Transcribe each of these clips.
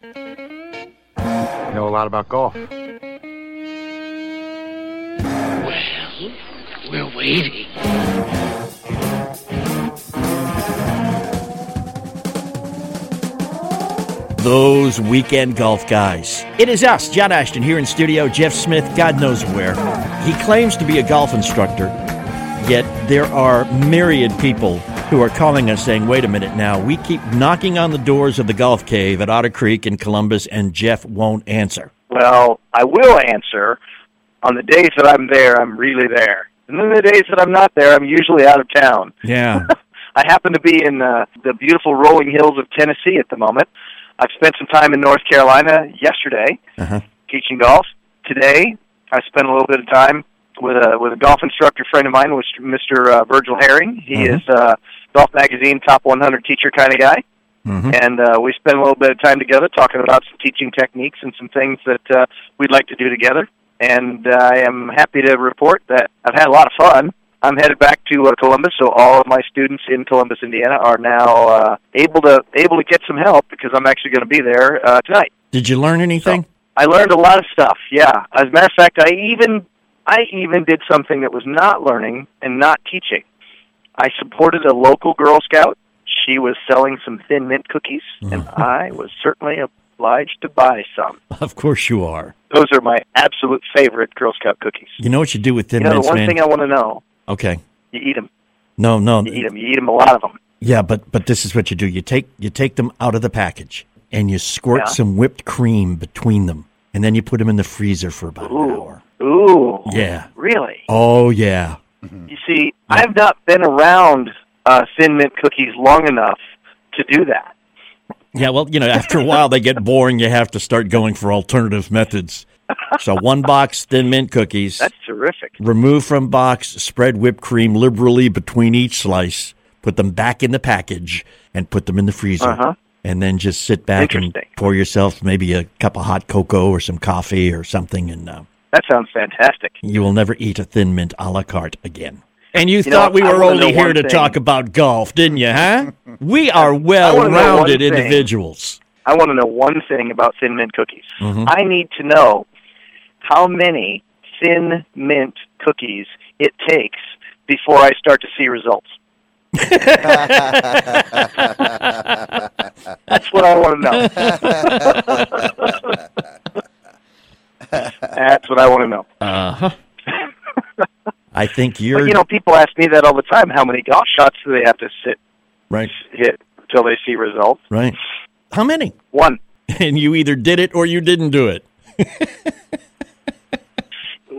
You know a lot about golf. Well, we're waiting. Those weekend golf guys. It is us, John Ashton, here in studio. Jeff Smith, God knows where. He claims to be a golf instructor, yet there are myriad people who are calling us saying, wait a minute now, we keep knocking on the doors of the golf cave at Otter Creek in Columbus, and Jeff won't answer. Well, I will answer. On the days that I'm there, I'm really there. And then the days that I'm not there, I'm usually out of town. Yeah. I happen to be in uh, the beautiful rolling hills of Tennessee at the moment. I've spent some time in North Carolina yesterday Uh-huh. teaching golf. Today, I spent a little bit of time with a with a golf instructor friend of mine, was Mr. Uh, Virgil Herring. He Mhm. is uh, Golf Magazine top 100 teacher kind of guy, Mhm. and uh, we spent a little bit of time together talking about some teaching techniques and some things that uh, we'd like to do together. And uh, I am happy to report that I've had a lot of fun. I'm headed back to uh, Columbus, so all of my students in Columbus, Indiana, are now uh, able to able to get some help because I'm actually going to be there uh, tonight. Did you learn anything? I learned a lot of stuff. Yeah, as a matter of fact, I even I even did something that was not learning and not teaching. I supported a local Girl Scout. She was selling some thin mint cookies, mm-hmm. and I was certainly obliged to buy some. Of course you are. Those are my absolute favorite Girl Scout cookies. You know what you do with thin You know, the one man? thing I want to know: okay. you eat them, No, no. you eat them, you eat them, a lot of them. Yeah, but but this is what you do. You take you take them out of the package and you squirt Yeah. some whipped cream between them, and then you put them in the freezer for about an hour. ooh, Yeah. really? Oh yeah. You see, I've not been around uh, thin mint cookies long enough to do that. Yeah. Well, you know, after a while they get boring. You have to start going for alternative methods. So one box thin mint cookies. That's terrific. remove from box, spread whipped cream liberally between each slice, put them back in the package, and put them in the freezer. Uh-huh. And then just sit back and pour yourself maybe a cup of hot cocoa or some coffee or something, and uh, That sounds fantastic. you will never eat a thin mint a la carte again. And you, You know, thought we were only here to thing. talk about golf, didn't you, huh? we are well-rounded individuals. I want to know one thing about thin mint cookies. Mhm. I need to know how many thin mint cookies it takes before I start to see results. That's what I want to know. That's what I want to know. Uh-huh. I think you're But, you know, people ask me that all the time. How many golf shots do they have to sit right, hit until they see results? right. How many? One. And you either did it or you didn't do it.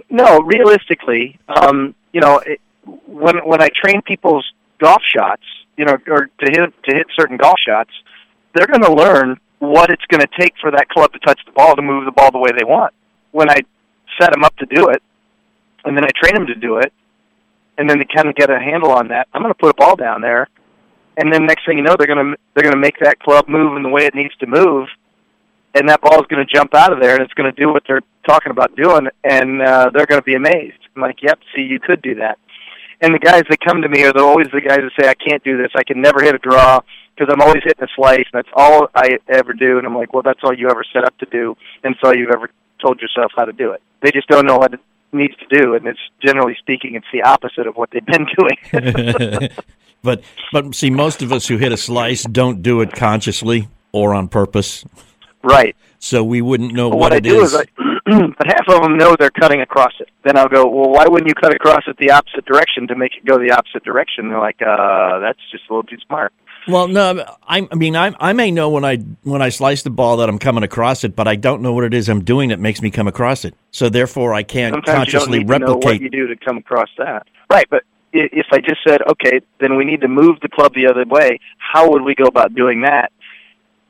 No, realistically, um, you know, it, when when I train people's golf shots, you know, or to hit to hit certain golf shots, they're going to learn what it's going to take for that club to touch the ball to move the ball the way they want. When I set them up to do it, and then I train them to do it, and then they kind of get a handle on that, I'm going to put a ball down there, and then next thing you know, they're going to they're going to make that club move in the way it needs to move, and that ball is going to jump out of there and it's going to do what they're talking about doing and uh, they're going to be amazed. I'm like yep see you could do that. And the guys that come to me are the, always the guys that say i can't do this. I can never hit a draw because i'm always hitting a slice and that's all i ever do. And i'm like well that's all you ever set up to do and all you've ever told yourself how to do it they just don't know what it needs to do and it's generally speaking it's the opposite of what they've been doing but but see, most of us who hit a slice don't do it consciously or on purpose, right so we wouldn't know what, what I it do is. is, I, but half of them know they're cutting across it. Then I'll go, well, why wouldn't you cut across it the opposite direction to make it go the opposite direction? They're like, uh, that's just a little too smart. Well, no, I, I mean, I, I may know when I when I slice the ball that I'm coming across it, but I don't know what it is I'm doing that makes me come across it. So therefore, I can't Sometimes you don't consciously replicate. to know what you do to come across that. Right, but if I just said, okay, then we need to move the club the other way, how would we go about doing that?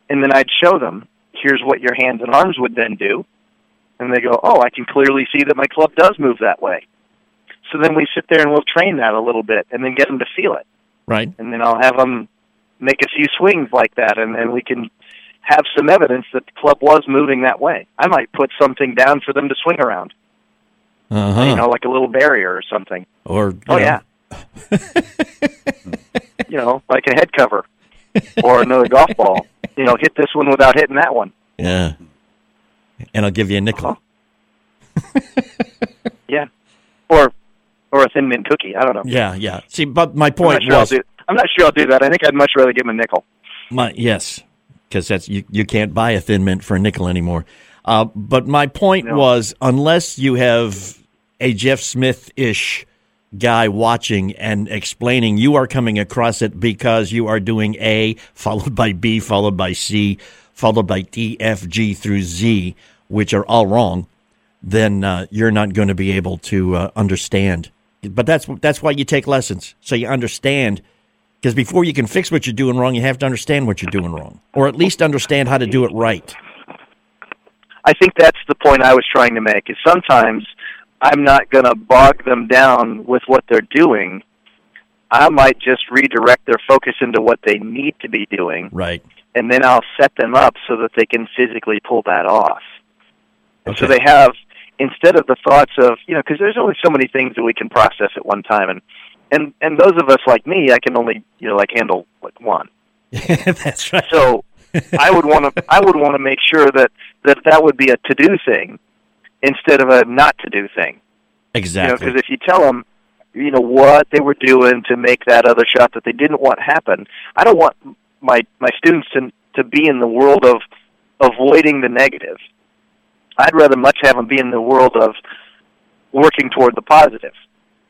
And then I'd show them, here's what your hands and arms would then do. And they go, oh, I can clearly see that my club does move that way. So then we sit there and we'll train that a little bit and then get them to feel it. right? and then I'll have them make a few swings like that, and then we can have some evidence that the club was moving that way. I might put something down for them to swing around, Uh-huh. you know, like a little barrier or something. or Oh know, yeah, you know, like a head cover or another golf ball. You know, hit this one without hitting that one. Yeah. And I'll give you a nickel. Yeah, or or a thin mint cookie. I don't know. Yeah, yeah. See, but my point sure was. I'm not sure I'll do that. I think I'd much rather give him a nickel. my yes, because that's you. You can't buy a thin mint for a nickel anymore. Uh, but my point No. was, unless you have a Jeff Smith ish guy watching and explaining, you are coming across it because you are doing A followed by B followed by C followed by D F G through Z, which are all wrong. Then uh, you're not going to be able to uh, understand. But that's that's why you take lessons, so you understand. Because before you can fix what you're doing wrong, you have to understand what you're doing wrong, or at least understand how to do it right. I think that's the point I was trying to make. Is sometimes I'm not going to bog them down with what they're doing. I might just redirect their focus into what they need to be doing, Right. and then I'll set them up so that they can physically pull that off. And So they have instead of the thoughts of you know because there's only so many things that we can process at one time, and and and those of us like me, I can only you know like handle like one. that's right. So I would want to I would want to make sure that that that would be a to do thing instead of a not to do thing. You know, Exactly. because if you tell them, you know, what they were doing to make that other shot that they didn't want happen, I don't want my my students to to be in the world of avoiding the negative. I'd rather much have them be in the world of working toward the positive.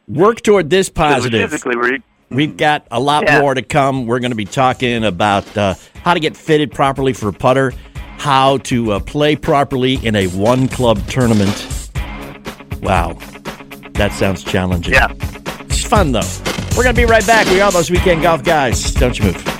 Work toward this positive. We've got a lot Yeah. more to come. We're going to be talking about uh, how to get fitted properly for a putter, how to uh, play properly in a one club tournament. Wow. That sounds challenging. yeah. It's fun, though. We're going to be right back. We are those weekend golf guys. Don't you move.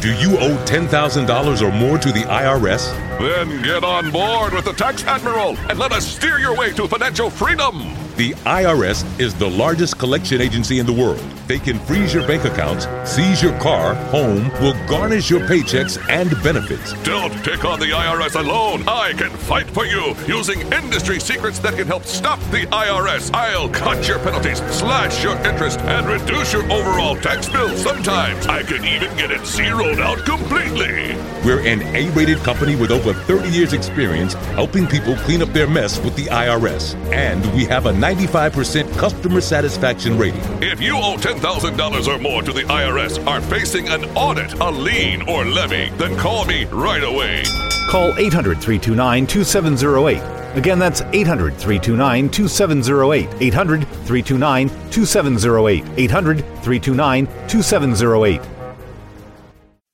Do you owe $10,000 or more to the IRS? Then get on board with the Tax Admiral and let us steer your way to financial freedom. The IRS is the largest collection agency in the world. They can freeze your bank accounts, seize your car, home, will garnish your paychecks and benefits. Don't take on the IRS alone. I can fight for you using industry secrets that can help stop the IRS. I'll cut your penalties, slash your interest, and reduce your overall tax bill. Sometimes I can even get it zeroed out completely. We're an A rated company with over 30 years' experience helping people clean up their mess with the IRS. And we have a 95% customer satisfaction rating. If you owe $10,000 or more to the IRS, are facing an audit, a lien, or levy, then call me right away. Call 800 329 2708. Again, that's 800 329 2708. 800 329 2708. 800 329 2708.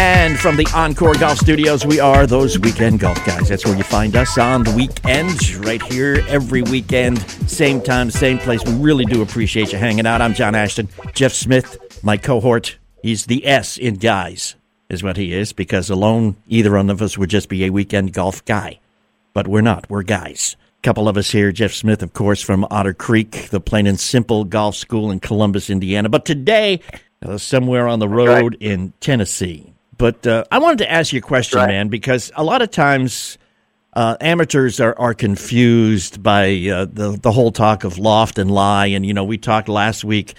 And from the Encore Golf Studios, we are those weekend golf guys. That's where you find us on the weekend, right here every weekend, same time, same place. We really do appreciate you hanging out. I'm John Ashton. Jeff Smith, my cohort, he's the S in guys, is what he is, because alone, either one of us would just be a weekend golf guy. But we're not, we're guys. Couple of us here, Jeff Smith, of course, from Otter Creek, the plain and simple golf school in Columbus, Indiana. But today, uh, somewhere on the road in Tennessee. But uh, I wanted to ask you a question, right. man, because a lot of times uh, amateurs are, are confused by uh, the the whole talk of loft and lie, and you know we talked last week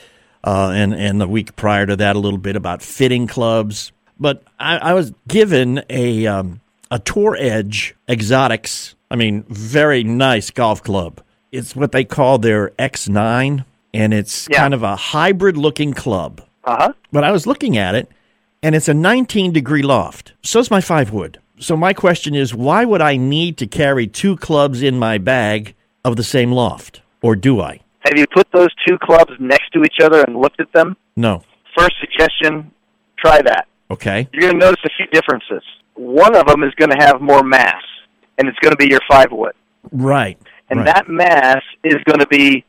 uh, and and the week prior to that a little bit about fitting clubs. But I, I was given a um, a Tour Edge Exotics I mean, very nice golf club. It's what they call their X9, and it's Yeah. kind of a hybrid looking club. Uh huh. But I was looking at it, and it's a 19 degree loft. So's my five wood. So my question is, why would I need to carry two clubs in my bag of the same loft, or do I? Have you put those two clubs next to each other and looked at them? No. First suggestion: try that. Okay. You're going to notice a few differences. One of them is going to have more mass, and it's going to be your five wood. Right. and right. that mass is going to be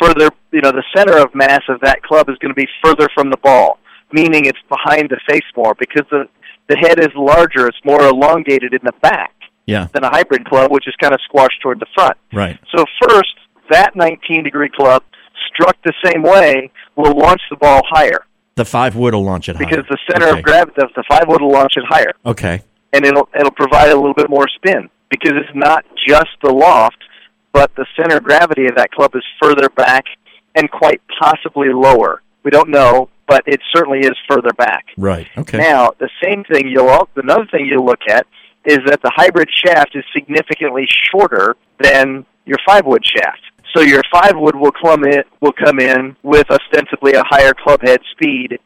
further you know the center of mass of that club is going to be further from the ball meaning it's behind the face more because the the head is larger it's more elongated in the back yeah. than a hybrid club which is kind of squashed toward the front Right. so first that 19 degree club struck the same way will launch the ball higher The five wood will launch it higher. because the center Okay. of gravity the, the five wood will launch it higher Okay. And it'll it'll provide a little bit more spin because it's not just the loft, but the center of gravity of that club is further back and quite possibly lower. We don't know, but it certainly is further back. Right. Okay. Now, the same thing you'll another thing you'll look at is that the hybrid shaft is significantly shorter than your five wood shaft. So your five wood will come in will come in with ostensibly a higher club head speed.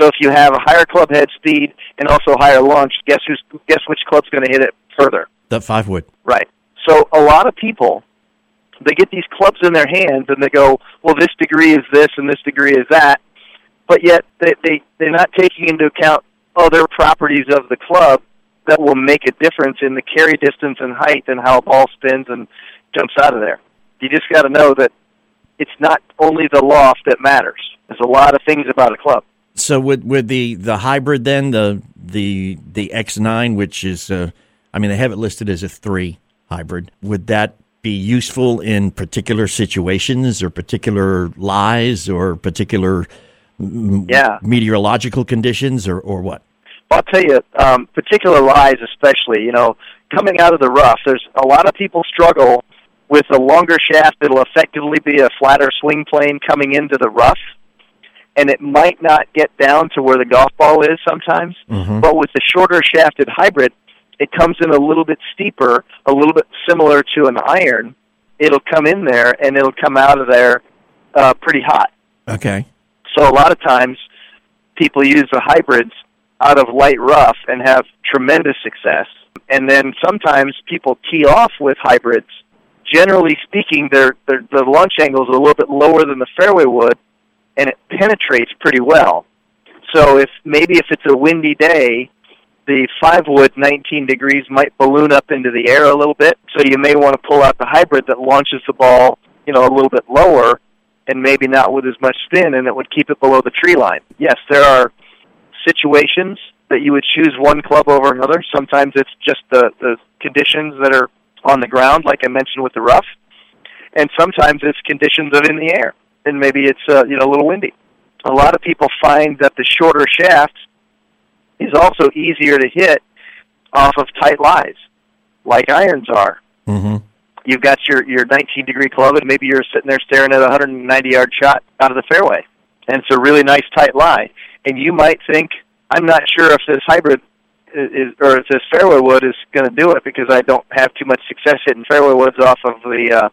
So if you have a higher club head speed and also higher launch, guess who's guess which club's going to hit it further? the five wood. Right. So a lot of people they get these clubs in their hands and they go, well, this degree is this and this degree is that, but yet they, they they're not taking into account other properties of the club that will make a difference in the carry distance and height and how a ball spins and jumps out of there. You just got to know that it's not only the loft that matters. There's a lot of things about a club. So with with the the hybrid then the the the X9, which is uh, I mean they have it listed as a three hybrid. Would that be useful in particular situations or particular lies or particular Yeah. meteorological conditions or or what? I'll tell you, um, particular lies, especially, you know, coming out of the rough, there's a lot of people struggle with a longer shaft that'll effectively be a flatter swing plane coming into the rough, and it might not get down to where the golf ball is sometimes. Mhm. But with the shorter shafted hybrid, it comes in a little bit steeper, a little bit similar to an iron. It'll come in there and it'll come out of there uh, pretty hot. Okay. So a lot of times people use the hybrids out of light rough and have tremendous success. And then sometimes people tee off with hybrids. Generally speaking, their their the launch angle is a little bit lower than the fairway wood, and it penetrates pretty well. So if maybe if it's a windy day, the five wood 19 degrees might balloon up into the air a little bit. So you may want to pull out the hybrid that launches the ball, you know, a little bit lower, and maybe not with as much spin, and it would keep it below the tree line. Yes, there are situations that you would choose one club over another. Sometimes it's just the the conditions that are on the ground, like I mentioned with the rough, and sometimes it's conditions of in the air, and maybe it's uh, you know a little windy. A lot of people find that the shorter shaft is also easier to hit off of tight lies, like irons are. Mm-hmm. You've got your your 19 degree club, and maybe you're sitting there staring at a 190 yard shot out of the fairway, and it's a really nice tight lie. And you might think, I'm not sure if this hybrid is, is or if this fairway wood is going to do it because I don't have too much success hitting fairway woods off of the uh,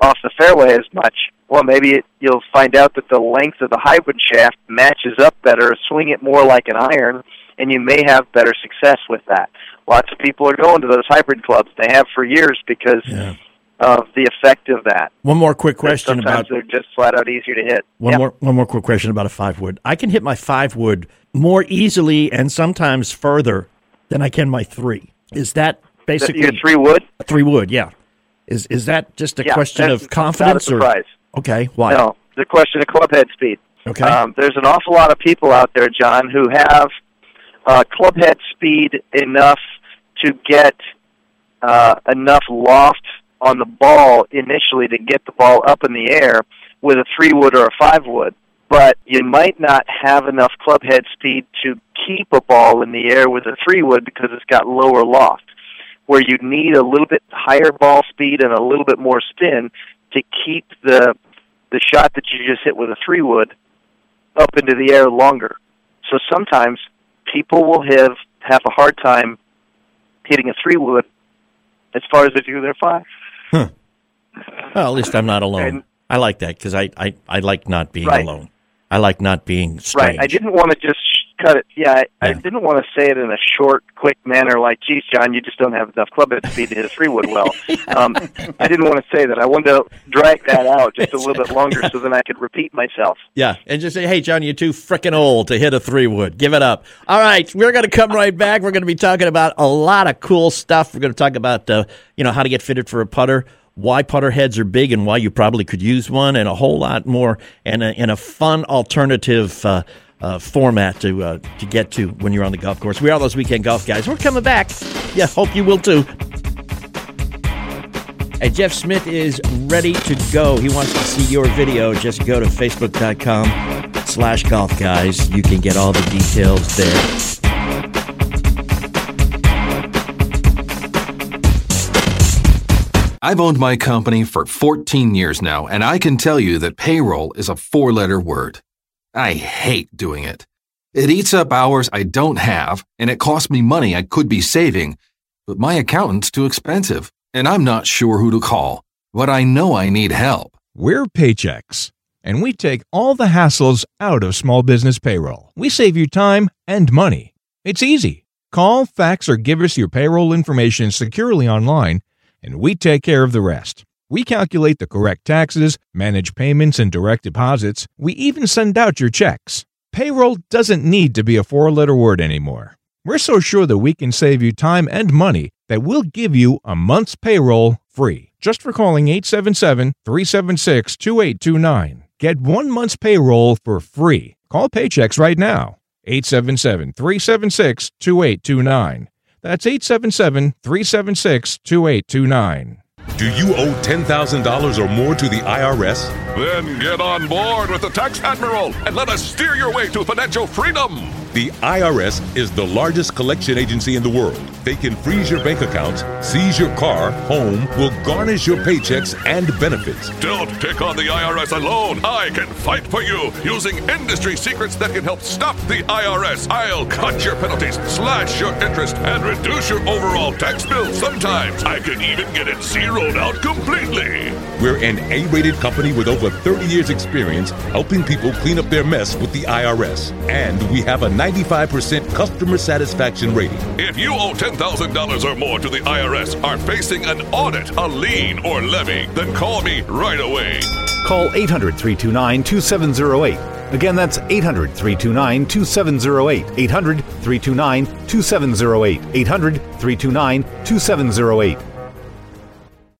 off the fairway as much. Well, maybe it, you'll find out that the length of the hybrid shaft matches up better. Swing it more like an iron, and you may have better success with that. Lots of people are going to those hybrid clubs. They have for years because Yeah. of the effect of that. One more quick question Sometimes about they're just flat out easier to hit. One more one more quick question about a five wood. I can hit my five wood more easily and sometimes further than I can my three. Is that basically Your three wood? three wood? Yeah. Is is that just a Yeah, question of confidence not a or surprise. okay? Why? No, the question of club head speed. Okay. Um, there's an awful lot of people out there, John, who have uh, club head speed enough to get uh, enough loft on the ball initially to get the ball up in the air with a three wood or a five wood. But you might not have enough club head speed to keep a ball in the air with a three wood because it's got lower loft. Where you need a little bit higher ball speed and a little bit more spin to keep the the shot that you just hit with a three wood up into the air longer. So sometimes people will have have a hard time hitting a three wood as far as the do, they're five. Well, at least I'm not alone. And- I like that because I, I, I like not being Right. alone. I like not being strange. Right. I didn't want to just cut it. Yeah, I, I didn't want to say it in a short, quick manner like, geez, John, you just don't have enough club head speed to hit a three wood well. um, I didn't want to say that. I wanted to drag that out just a little bit longer so then I could repeat myself. Yeah, and just say, "Hey, John, you're too frickin' old to hit a three wood. Give it up." All right, we're going to come right back. We're going to be talking about a lot of cool stuff. We're going to talk about, uh, you know, how to get fitted for a putter, why putter heads are big, and why you probably could use one, and a whole lot more, and a, and a fun alternative. Uh, uh, format to uh, to get to when you're on the golf course. We are those weekend golf guys. We're coming back. Yeah, hope you will too. And Jeff Smith is ready to go. He wants to see your video. Just go to facebook.com slash golf guys. You can get all the details there. I've owned my company for 14 years now, and I can tell you that payroll is a four letter word. I hate doing it. It eats up hours I don't have, and it costs me money I could be saving, but my accountant's too expensive, and I'm not sure who to call. But I know I need help. We're Paychex, and we take all the hassles out of small business payroll. We save you time and money. It's easy. Call, fax, or give us your payroll information securely online, and we take care of the rest. We calculate the correct taxes, manage payments and direct deposits. We even send out your checks. Payroll doesn't need to be a four letter word anymore. We're so sure that we can save you time and money that we'll give you a month's payroll free just for calling 877 376 2829. Get one month's payroll for free. Call Paychex right now. 877 376 2829. That's 877 376 2829. Do you owe $10,000 or more to the IRS? Then get on board with the Tax Admiral and let us steer your way to financial freedom. The IRS is the largest collection agency in the world. They can freeze your bank accounts, seize your car, home, will garnish your paychecks and benefits. Don't take on the IRS alone. I can fight for you using industry secrets that can help stop the IRS. I'll cut your penalties, slash your interest, and reduce your overall tax bill. Sometimes I can even get it zeroed out completely. We're an A rated company with over 30 years' experience helping people clean up their mess with the IRS. And we have a 95% customer satisfaction rating. If you owe $10,000 or more to the IRS, are facing an audit, a lien, or levy, then call me right away. Call 800 329 2708. Again, that's 800 329 2708. 800 329 2708. 800 329 2708.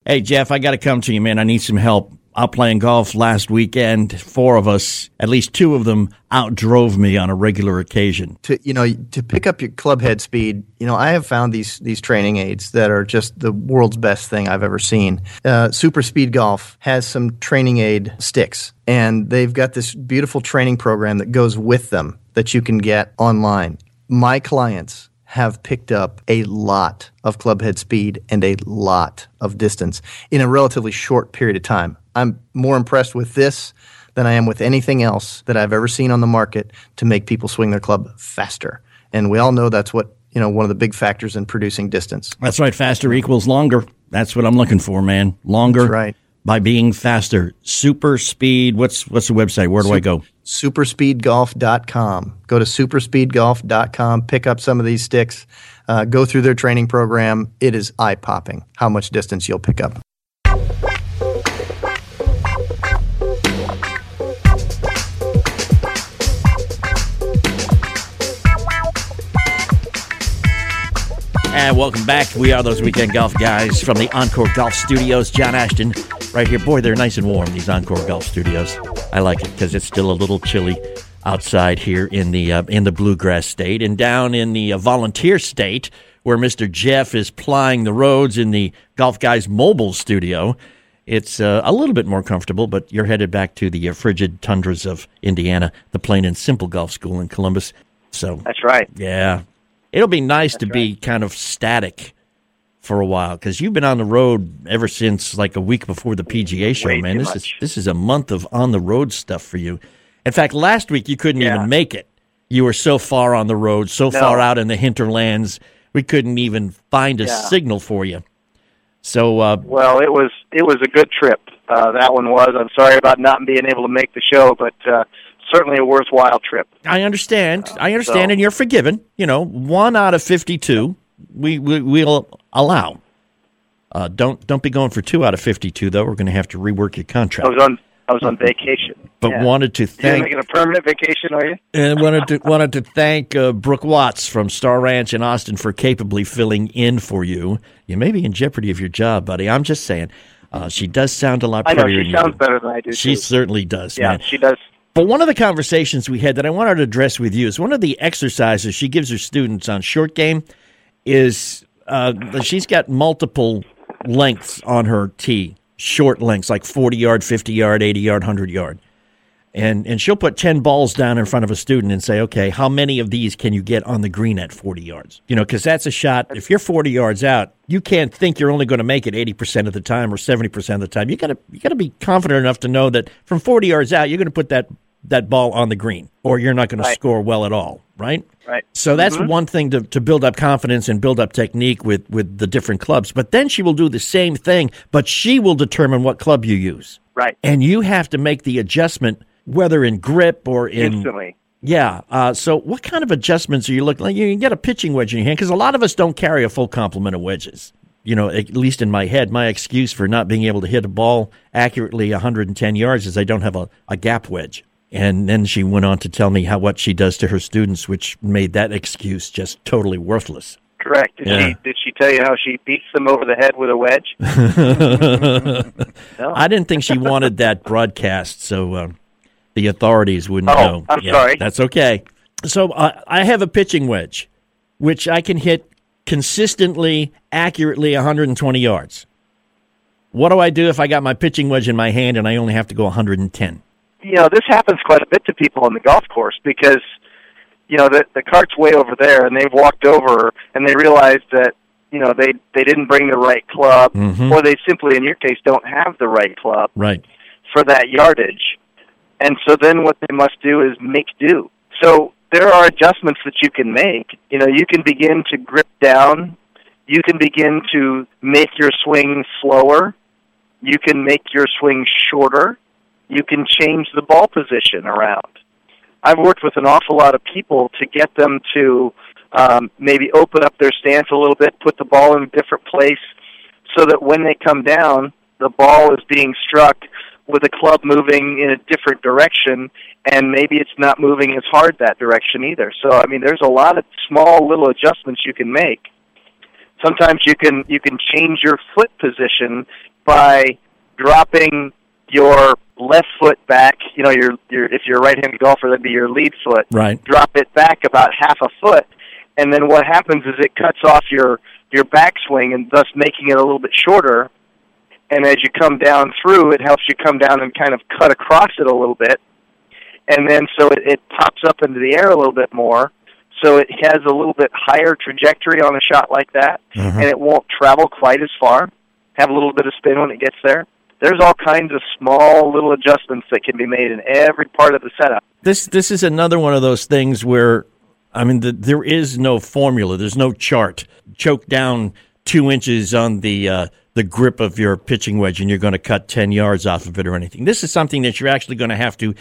Hey, Jeff, I got to come to you, man. I need some help. Out playing golf last weekend, four of us, at least two of them, outdrove me on a regular occasion. to you know to pick up your club head speed you know i have found these these training aids that are just the world's best thing i've ever seen. Uh, super speed golf has some training aid sticks and they've got this beautiful training program that goes with them that you can get online. My clients have picked up a lot of club head speed and a lot of distance in a relatively short period of time i'm more impressed with this than I am with anything else that I've ever seen on the market to make people swing their club faster. And we all know that's what, you know, one of the big factors in producing distance. That's right. Faster equals longer. That's what I'm looking for, man. Longer That's right. by being faster. Super speed. What's what's the website? Where do I go? Superspeedgolf.com. Go to superspeedgolf.com, pick up some of these sticks, uh, go through their training program. It is eye popping how much distance you'll pick up. And welcome back. We are those weekend golf guys from the Encore Golf Studios. John Ashton, right here. Boy, they're nice and warm. These Encore Golf Studios. I like it because it's still a little chilly outside here in the uh, in the bluegrass state and down in the uh, volunteer state where Mr. Jeff is plying the roads in the Golf Guys mobile studio. It's uh, a little bit more comfortable, but you're headed back to the uh, frigid tundras of Indiana, the Plain and Simple Golf School in Columbus. So That's right. yeah. It'll be nice to be kind of static for a while because you've been on the road ever since like a week before the PGA show, Way man. This much. is this is a month of on the road stuff for you. In fact, last week you couldn't Yeah. even make it. You were so far on the road, so No. far out in the hinterlands, we couldn't even find a Yeah. signal for you. So uh, Well, it was it was a good trip. Uh, that one was. I'm sorry about not being able to make the show, but uh, certainly a worthwhile trip. I understand. I understand, so- and you're forgiven. You know, one out of fifty-two, we, we we'll allow. Uh, don't don't be going for two out of fifty-two, though. We're going to have to rework your contract. I was on I was on vacation. But Yeah. wanted to You're thank making a permanent vacation, are you? and wanted to wanted to thank uh, Brooke Watts from Star Ranch in Austin for capably filling in for you. You may be in jeopardy of your job, buddy. I'm just saying. Uh, she does sound a lot I know she sounds you. better than I do. She too. certainly does, yeah, man. she does. But one of the conversations we had that I wanted to address with you is one of the exercises she gives her students on short game is uh, she's got multiple lengths on her tee, short lengths like 40 yard, 50 yard, 80 yard, 100 yard. And, and she'll put 10 balls down in front of a student and say, okay, how many of these can you get on the green at 40 yards? You know, because that's a shot. If you're 40 yards out, you can't think you're only going to make it 80% of the time or 70% of the time. You got to you got to be confident enough to know that from 40 yards out, you're going to put that that ball on the green or you're not going to score well at all, right? Right. So that's Mhm. one thing to, to build up confidence and build up technique with, with the different clubs. But then she will do the same thing, but she will determine what club you use. Right. And you have to make the adjustment, whether in grip or in. Instantly. Yeah. Uh, so what kind of adjustments are you looking like? You can get a pitching wedge in your hand because a lot of us don't carry a full complement of wedges. You know, at least in my head, my excuse for not being able to hit a ball accurately 110 yards is I don't have a, a gap wedge. And then she went on to tell me how what she does to her students, which made that excuse just totally worthless. Correct. Did Yeah. she did she tell you how she beats them over the head with a wedge? I didn't think she wanted that broadcast, so uh, the authorities wouldn't Oh, know. I'm sorry. That's okay. So uh, I have a pitching wedge, which I can hit consistently, accurately 120 yards. What do I do if I got my pitching wedge in my hand and I only have to go 110? you know, this happens quite a bit to people on the golf course because, you know, the the cart's way over there and they've walked over and they realize that, you know, they they didn't bring the right club Mhm. or they simply in your case don't have the right club Right. for that yardage. And so then what they must do is make do. So there are adjustments that you can make. You know, you can begin to grip down. You can begin to make your swing slower. You can make your swing shorter. You can change the ball position around. I've worked with an awful lot of people to get them to um, maybe open up their stance a little bit, put the ball in a different place, so that when they come down, the ball is being struck with a club moving in a different direction, and maybe it's not moving as hard that direction either. So, I mean, there's a lot of small little adjustments you can make. Sometimes you can you can change your foot position by dropping your left foot back. You know, your your if you're a right-handed golfer, that'd be your lead foot Right. drop it back about half a foot, and then what happens is it cuts off your your backswing and thus making it a little bit shorter. And as you come down through, it helps you come down and kind of cut across it a little bit, and then so it, it pops up into the air a little bit more. So it has a little bit higher trajectory on a shot like that, and it won't travel quite as far. Have a little bit of spin when it gets there. There's all kinds of small little adjustments that can be made in every part of the setup. This this is another one of those things where, I mean, the, there is no formula. There's no chart. Choke down two inches on the uh, the grip of your pitching wedge, and you're going to cut ten yards off of it or anything. This is something that you're actually going to have to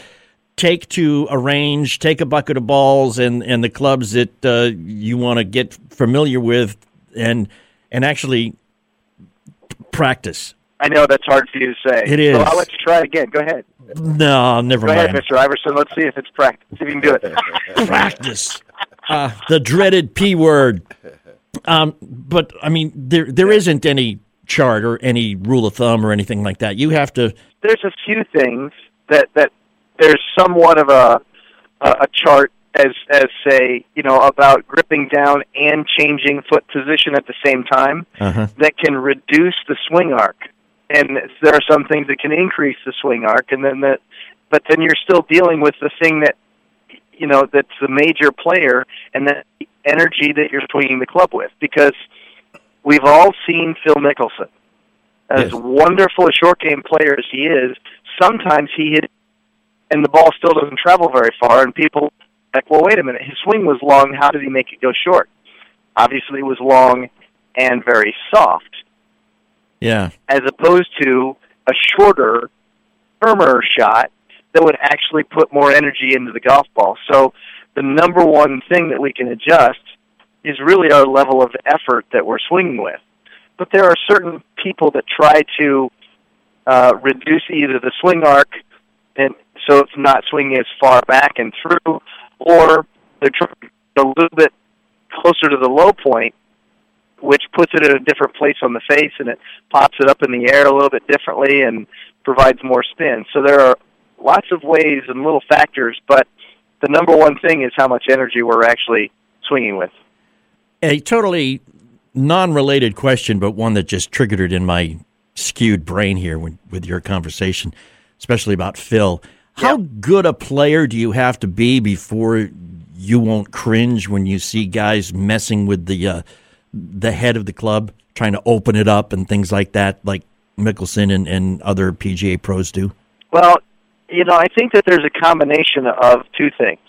take to a range, take a bucket of balls and and the clubs that uh, you want to get familiar with, and and actually practice. I know that's hard for you to say. It is. So I'll let you try it again. Go ahead. No, never Go mind. Go ahead, Mr. Iverson. Let's see if it's practice. See if you can do it. practice. Uh, the dreaded P word. Um, but I mean, there there not any chart or any rule of thumb or anything like that. You have to. There's a few things that that there's somewhat of a a a chart as as say you know about gripping down and changing foot position at the same time Uh-huh. that can reduce the swing arc. And there are some things that can increase the swing arc, and then that, but then you're still dealing with the thing that you know that's the major player and that the energy that you're swinging the club with because we've all seen Phil Mickelson as Yes. wonderful a short game player as he is sometimes he hit and the ball still doesn't travel very far and people like well wait a minute his swing was long how did he make it go short obviously it was long and very soft Yeah. as opposed to a shorter, firmer shot that would actually put more energy into the golf ball. So the number one thing that we can adjust is really our level of effort that we're swinging with. But there are certain people that try to uh, reduce either the swing arc and so it's not swinging as far back and through, or they're trying a little bit closer to the low point, which puts it in a different place on the face and it pops it up in the air a little bit differently and provides more spin. So there are lots of ways and little factors, but the number one thing is how much energy we're actually swinging with. A totally non related question, but one that just triggered it in my skewed brain here when, with your conversation, especially about Phil. How good a player do you have to be before you won't cringe when you see guys messing with the uh, the head of the club, trying to open it up and things like that, like Mickelson and, and other PGA pros do? Well, you know, I think that there's a combination of two things.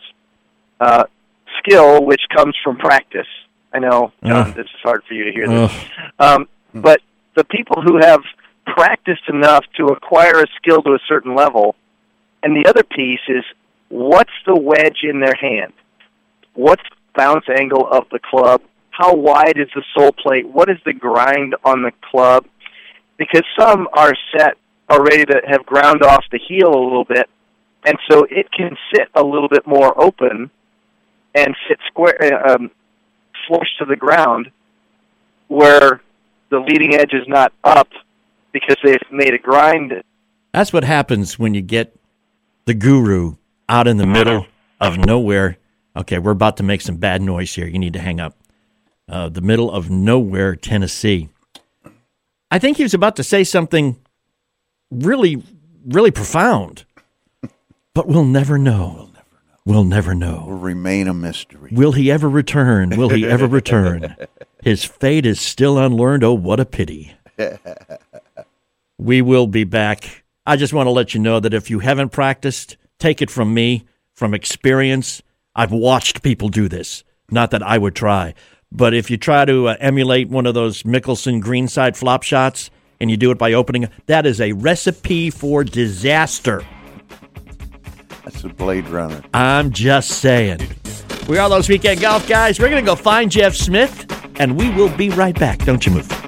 Uh, skill, which comes from practice. I know, John, Ugh. this is hard for you to hear this. Ugh. Um, but the people who have practiced enough to acquire a skill to a certain level, and the other piece is what's the wedge in their hand? What's the bounce angle of the club? How wide is the sole plate? What is the grind on the club? Because some are set already to have ground off the heel a little bit, and so it can sit a little bit more open and sit square, uh, um, flush to the ground, where the leading edge is not up because they've made a grind. That's what happens when you get the guru out in the middle of nowhere. Okay, we're about to make some bad noise here. You need to hang up. Uh, the middle of nowhere, Tennessee. I think he was about to say something really, really profound, but we'll never know. We'll never know. Will remain a mystery. Will he ever return? Will he ever return? His fate is still unlearned. Oh, what a pity. We will be back. I just want to let you know that if you haven't practiced, take it from me, from experience. I've watched people do this. Not that I would try, but if you try to uh, emulate one of those Mickelson greenside flop shots and you do it by opening, that is a recipe for disaster. That's a Blade Runner. I'm just saying. We are those weekend golf guys. We're going to go find Jeff Smith, and we will be right back. Don't you move.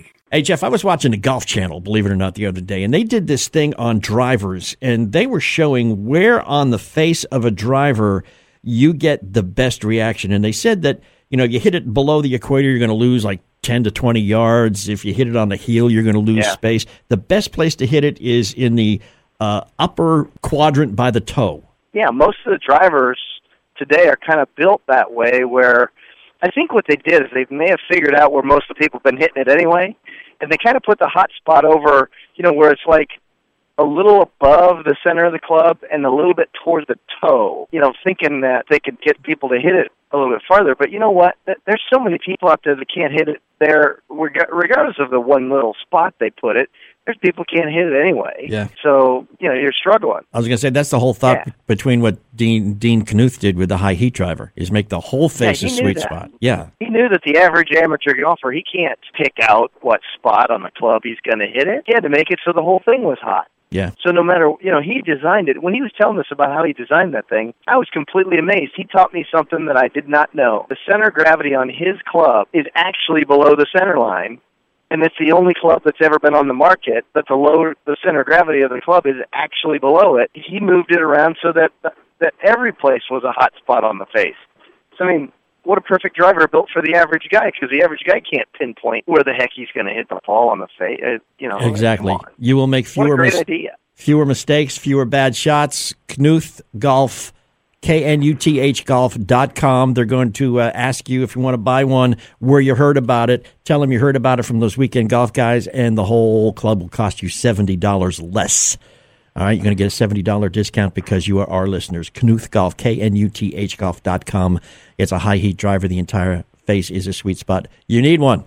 Hey, Jeff, I was watching the Golf Channel, believe it or not, the other day, and they did this thing on drivers, and they were showing where on the face of a driver you get the best reaction. And they said that, you know, you hit it below the equator, you're going to lose like 10 to 20 yards. If you hit it on the heel, you're going to lose Yeah. space. The best place to hit it is in the uh, upper quadrant by the toe. yeah, most of the drivers today are kind of built that way where I think what they did is they may have figured out where most of the people have been hitting it anyway, and they kind of put the hot spot over, you know, where it's like a little above the center of the club and a little bit towards the toe, you know, thinking that they could get people to hit it a little bit farther. But you know what? There's so many people out there that can't hit it there, reg- regardless of the one little spot they put it. There's people can't hit it anyway. Yeah. So, you know, you're struggling. I was going to say that's the whole thought Yeah. between what Dean Dean Knuth did with the high heat driver is make the whole face Yeah, a sweet that. spot. Yeah, He knew that the average amateur golfer, he can't pick out what spot on the club he's going to hit it. He had to make it so the whole thing was hot. Yeah. So no matter, you know, he designed it. When he was telling us about how he designed that thing, I was completely amazed. He taught me something that I did not know. The center of gravity on his club is actually below the center line. And it's the only club that's ever been on the market that the lower the center of gravity of the club is actually below it. He moved it around so that that every place was a hot spot on the face. So I mean, what a perfect driver built for the average guy because the average guy can't pinpoint where the heck he's going to hit the ball on the face. Uh, you know, Exactly. You will make fewer mis- fewer mistakes, fewer bad shots. Knuth Golf, K N U T H golf.com. They're going to uh, ask you if you want to buy one, where you heard about it. Tell them you heard about it from those weekend golf guys, and the whole club will cost you $70 less. All right, you're going to get a $70 discount because you are our listeners. Knuth Golf, K N U T H golf.com. It's a high heat driver. The entire face is a sweet spot. You need one.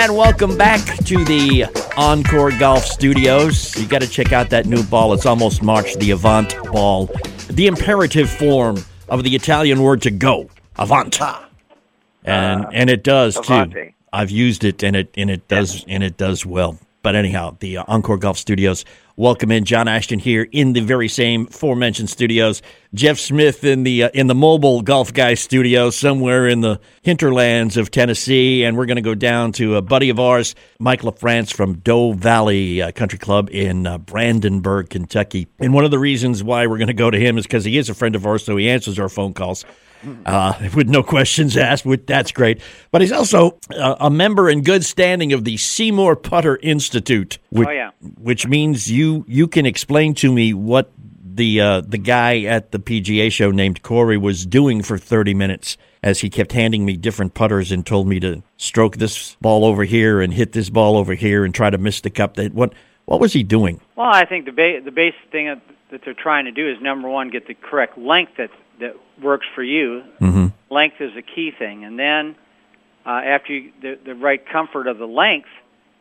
And welcome back to the Encore Golf Studios. You got to check out that new ball. It's almost March, the Avant ball, the imperative form of the Italian word to go, avanta. And and it does too. I've used it and it and it does and it does well. But anyhow, the uh, Encore Golf Studios welcome in John Ashton here in the very same aforementioned studios. Jeff Smith in the uh, in the mobile golf guy studio somewhere in the hinterlands of Tennessee, and we're going to go down to a buddy of ours, Mike LaFrance from Doe Valley uh, Country Club in uh, Brandenburg, Kentucky. And one of the reasons why we're going to go to him is because he is a friend of ours, so he answers our phone calls uh, with no questions asked. Which, that's great. But he's also uh, a member in good standing of the SeeMore Putter Institute. Which, Oh, yeah. Which means you you can explain to me what the uh, the guy at the PGA show named Corey was doing for thirty minutes as he kept handing me different putters and told me to stroke this ball over here and hit this ball over here and try to miss the cup. That what what was he doing? Well, I think the ba- the basic thing that, that they're trying to do is number one, get the correct length that that works for you. Mm-hmm. Length is a key thing, and then uh, after you, the the right comfort of the length,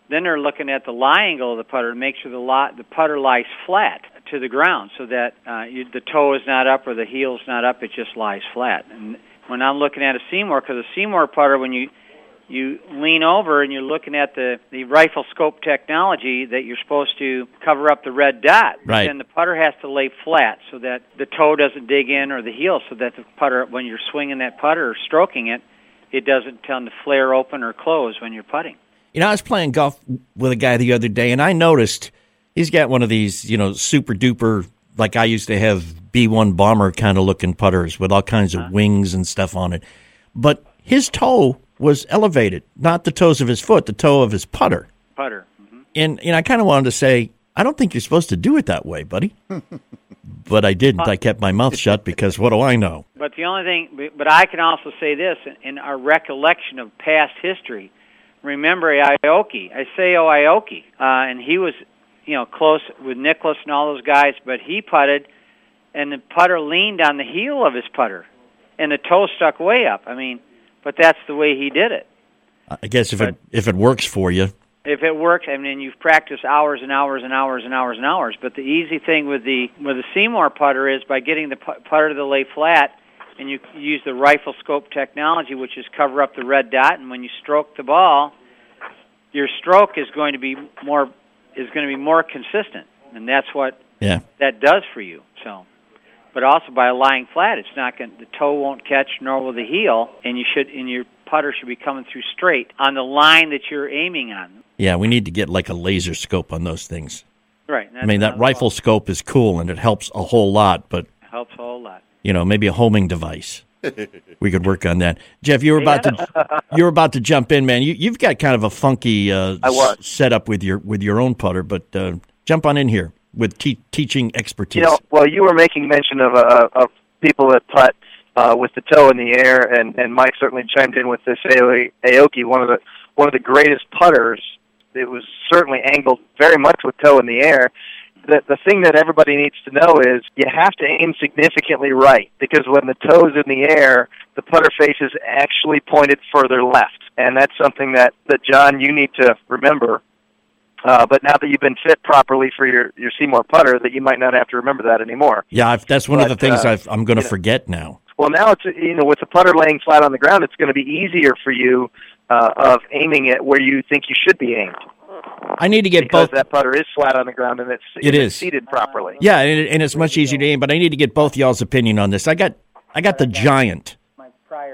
then they're looking at the lie angle of the putter to make sure the lot, the putter lies flat to the ground, so that uh, you, the toe is not up or the heel is not up; it just lies flat. And when I'm looking at a SeeMore, because a SeeMore putter, when you you lean over and you're looking at the, the rifle scope technology that you're supposed to cover up the red dot. Right. Then the putter has to lay flat so that the toe doesn't dig in or the heel so that the putter, when you're swinging that putter or stroking it, it doesn't tend to flare open or close when you're putting. You know, I was playing golf with a guy the other day, and I noticed he's got one of these, you know, super duper, like I used to have B 1 bomber kind of looking putters with all kinds of uh-huh. wings and stuff on it. But his toe was elevated, not the toes of his foot, the toe of his putter. Putter. And, and I kind of wanted to say, I don't think you're supposed to do it that way, buddy. but I didn't. I kept my mouth shut because what do I know? But the only thing, but- I can also say this in our recollection of past history. Remember Aoki, Isao Aoki, uh, and he was, you know, close with Nicklaus and all those guys, but he putted, and the putter leaned on the heel of his putter, and the toe stuck way up. I mean, but that's the way he did it. I guess if it if it works for you, If it works, I mean, you've practiced hours and hours and hours and hours and hours. But the easy thing with the with the SeeMore putter is by getting the putter to lay flat, and you use the rifle scope technology, which is cover up the red dot, and when you stroke the ball, your stroke is going to be more is going to be more consistent, and that's what yeah. that does for you. So, but also by lying flat, it's not going the toe won't catch, nor will the heel, and you should and your putter should be coming through straight on the line that you're aiming on. Yeah, we need to get like a laser scope on those things. Right. I mean, that rifle scope is cool and it helps a whole lot, but helps a whole lot. you know, maybe a homing device. we could work on that. Jeff, you were about to you were about to jump in, man. You you've got kind of a funky uh, I was. setup with your with your own putter, but uh, jump on in here with te- teaching expertise. You know, well, you were making mention of uh, of people that putt uh, with the toe in the air, and and Mike certainly chimed in with this Ao- Aoki, one of the one of the greatest putters. It was certainly angled very much with toe in the air. The the thing that everybody needs to know is you have to aim significantly right because when the toe's in the air, the putter face is actually pointed further left, and that's something that that John you need to remember Uh, but now that you've been fit properly for your your SeeMore putter, that you might not have to remember that anymore. Yeah, I've, that's one of the things uh, I've, I'm going to forget now. Well, now it's you know with the putter laying flat on the ground, it's going to be easier for you uh, of aiming it where you think you should be aimed I need to get because both. that putter is flat on the ground and it's it's is. seated properly. Yeah, and, it- and it's much easier to aim. But I need to get both y'all's opinion on this. I got I got the giant,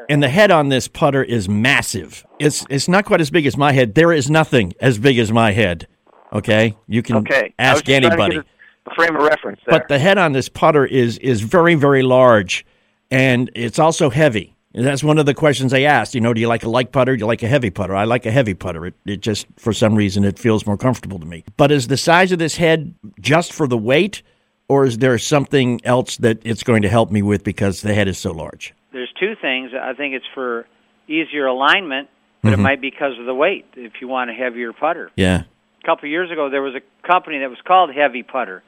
and the head on this putter is massive. It's it's not quite as big as my head. There is nothing as big as my head. Okay, you can Okay, ask just trying to anybody. get a, a frame of reference there. But the head on this putter is is very very large, and it's also heavy. And that's one of the questions I asked. You know, do you like a light putter? Do you like a heavy putter? I like a heavy putter. It, it just for some reason it feels more comfortable to me. But is the size of this head just for the weight, or is there something else that it's going to help me with because the head is so large? There's two things. I think it's for easier alignment, but it Mhm. might be because of the weight. If you want a heavier putter, Yeah. A couple of years ago there was a company that was called Heavy Putter,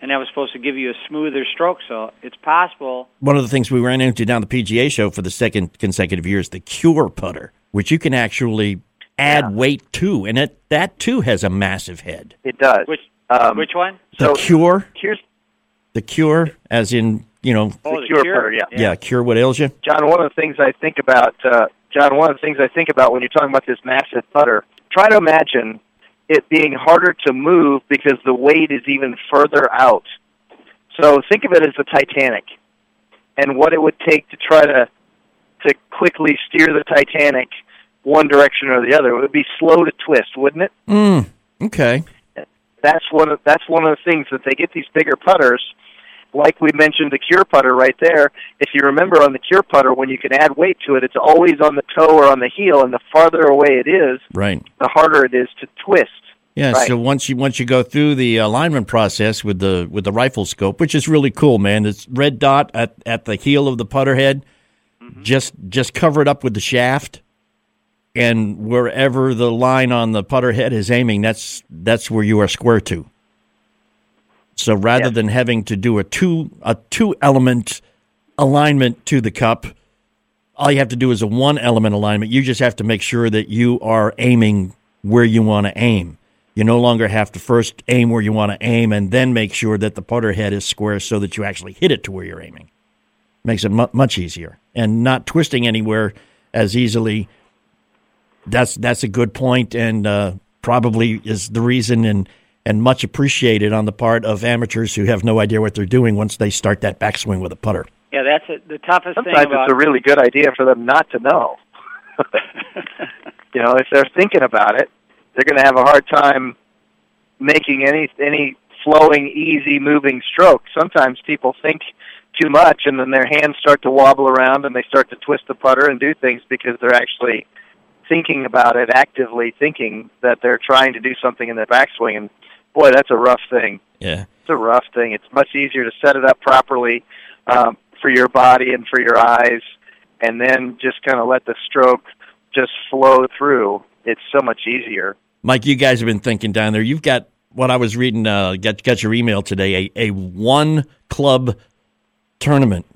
and that was supposed to give you a smoother stroke. So it's possible. One of the things we ran into down the PGA show for the second consecutive year is the Cure putter, which you can actually add weight to, and it, that too has a massive head. it does. Which Um, which one? The Cure, Here's the Cure, as in you know, Oh, the cure putter, yeah. yeah, cure what ails you. John, one of the things I think about, uh, John, one of the things I think about when you're talking about this massive putter, try to imagine it being harder to move because the weight is even further out. So think of it as the Titanic and what it would take to try to to quickly steer the Titanic one direction or the other. It would be slow to twist, wouldn't it? Mm, okay. that's one of that's one of the things that they get these bigger putters like we mentioned the cure putter right there if you remember on the cure putter when you can add weight to it it's always on the toe or on the heel and the farther away it is Right. the harder it is to twist Yeah. Right. So once you once you go through the alignment process with the with the rifle scope, which is really cool, man. It's red dot at at the heel of the putter head. Mm-hmm. Just just cover it up with the shaft, and wherever the line on the putter head is aiming, that's that's where you are square to. So rather than having to do a two a two element alignment to the cup, all you have to do is a one element alignment. You just have to make sure that you are aiming where you want to aim. You no longer have to first aim where you want to aim and then make sure that the putter head is square so that you actually hit it to where you're aiming. Makes it mu- much easier and not twisting anywhere as easily. That's that's a good point and uh, probably is the reason and and much appreciated on the part of amateurs who have no idea what they're doing once they start that backswing with a putter. Yeah, that's it. the toughest thing sometimes it's a really good idea for them not to know you know if they're thinking about it they're going to have a hard time making any any flowing easy moving stroke sometimes people think too much and then their hands start to wobble around and they start to twist the putter and do things because they're actually thinking about it actively thinking that they're trying to do something in their backswing and boy that's a rough thing Yeah. it's a rough thing it's much easier to set it up properly um, for your body and for your eyes and then just kind of let the stroke just flow through it's so much easier Mike, you guys have been thinking down there. You've got what I was reading. Uh, got got your email today. A a one club tournament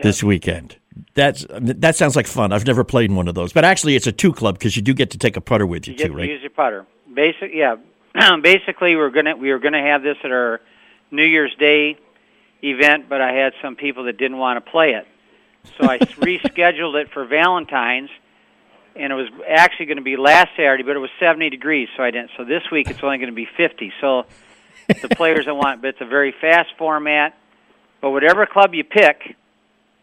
this weekend. That's that sounds like fun. I've never played in one of those, but actually, it's a two club because you do get to take a putter with you, you get too, to right? use your putter. Basic, yeah. Um, basically, we're gonna we were gonna have this at our New Year's Day event, but I had some people that didn't want to play it, so I rescheduled it for Valentine's, and it was actually going to be last Saturday, but it was 70 degrees, so I didn't. So this week it's only going to be 50. So the players that want, but it's a very fast format. But whatever club you pick,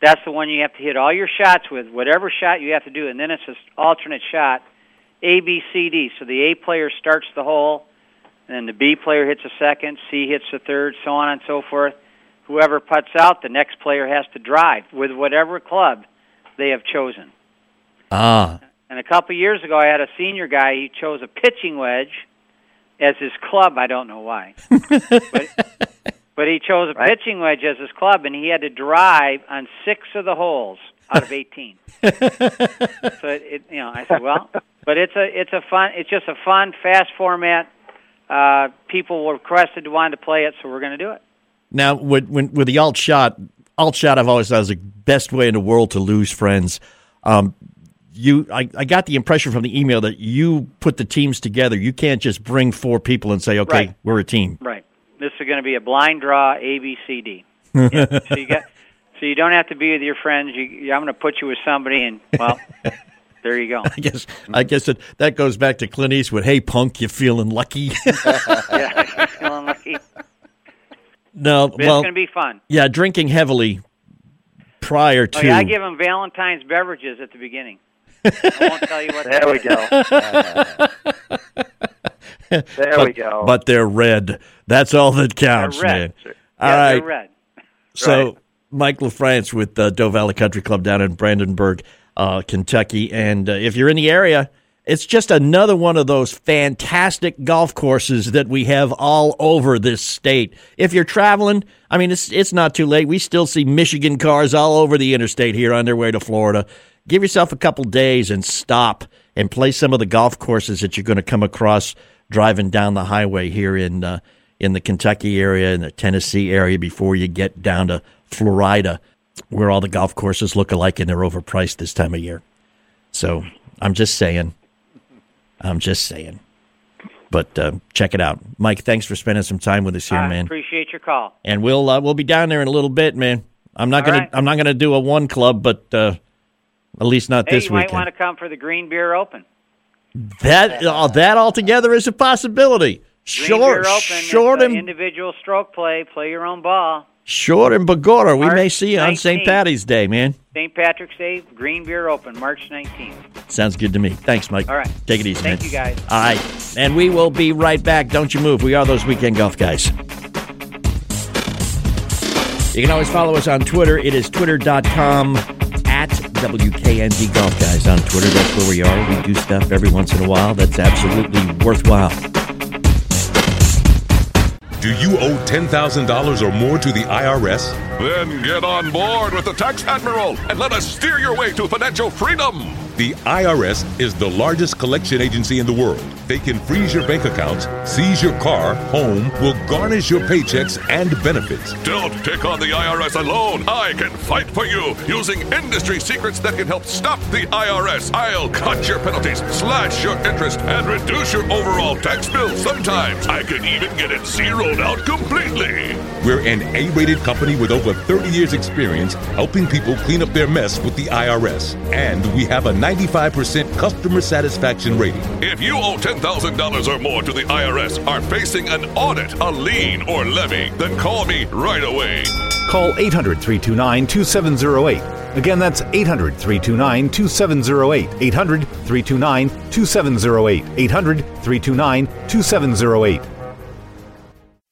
that's the one you have to hit all your shots with. Whatever shot you have to do, and then it's an alternate shot. A, B, C, D. So the A player starts the hole, and then the B player hits a second, C hits the third, so on and so forth. Whoever puts out, the next player has to drive with whatever club they have chosen. Ah, And a couple of years ago, I had a senior guy. He chose a pitching wedge as his club. I don't know why, but, but he chose a pitching wedge as his club, and he had to drive on six of the holes out of eighteen. so it, it, you know, I said, well, but it's a it's a fun. It's just a fun, fast format. Uh, people were requested to want to play it, so we're going to do it. Now, with, when, with the alt shot, alt shot, I've always thought is the best way in the world to lose friends. Um, you I, I got the impression from the email that you put the teams together. You can't just bring four people and say, okay, Right. we're a team. Right. This is going to be a blind draw A B C D. Yeah. so you got so you don't have to be with your friends. You- I'm going to put you with somebody, and well, there you go. I guess I guess that that goes back to Clint Eastwood. Hey, punk, you feeling lucky? yeah, feeling lucky. no, But it's going to be fun. yeah, drinking heavily prior to. Oh, yeah, I give them Valentine's beverages at the beginning. I won't tell you what. There we is. go. There but, we go. But they're red. That's all that counts, red. man. Yeah, All they're red. So Right. Mike LaFrance with uh, Doe Valley Country Club down in Brandenburg, uh, Kentucky, and uh, if you're in the area, it's just another one of those fantastic golf courses that we have all over this state. If you're traveling, I mean, it's it's not too late. We still see Michigan cars all over the interstate here on their way to Florida. Give yourself a couple days and stop and play some of the golf courses that you're going to come across driving down the highway here in uh, in the Kentucky area and the Tennessee area before you get down to Florida, where all the golf courses look alike and they're overpriced this time of year. So I'm just saying. I'm just saying. But uh, check it out, Mike. Thanks for spending some time with us here, I man. appreciate your call. And we'll uh, we'll be down there in a little bit, man. I'm not All gonna right. I'm not gonna do a one club, but uh, at least not Hey, this you might want to come for the Green Beer Open. That uh, that altogether is a possibility. Green Short, Beer Open. short and individual stroke play. Play your own ball. Short and Bagora. We March may see you on St. 19th. Patty's Day, man. St. Patrick's Day, Green Beer Open, March 19th. Sounds good to me. Thanks, Mike. All right. Take it easy, Thank man. you, guys. All right. And we will be right back. Don't you move. We are those weekend golf guys. You can always follow us on Twitter. It is twitter.com at WKND Golf Guys on Twitter. That's where we are. We do stuff every once in a while that's absolutely worthwhile. Do you owe $10,000 or more to the IRS? Then get on board with the Tax Admiral and let us steer your way to financial freedom. The IRS is the largest collection agency in the world. They can freeze your bank accounts, seize your car, home, will garnish your paychecks and benefits. Don't take on the IRS alone. I can fight for you using industry secrets that can help stop the IRS. I'll cut your penalties, slash your interest, and reduce your overall tax bill. Sometimes I can even get it zeroed out completely. We're an A rated company with over 30 years' experience helping people clean up their mess with the IRS. And we have a 95% customer satisfaction rating. If you owe $10,000 or more to the IRS, are facing an audit, a lien, or levy, then call me right away. Call 800 329 2708. Again, that's 800 329 2708. 800 329 2708. 800 329 2708.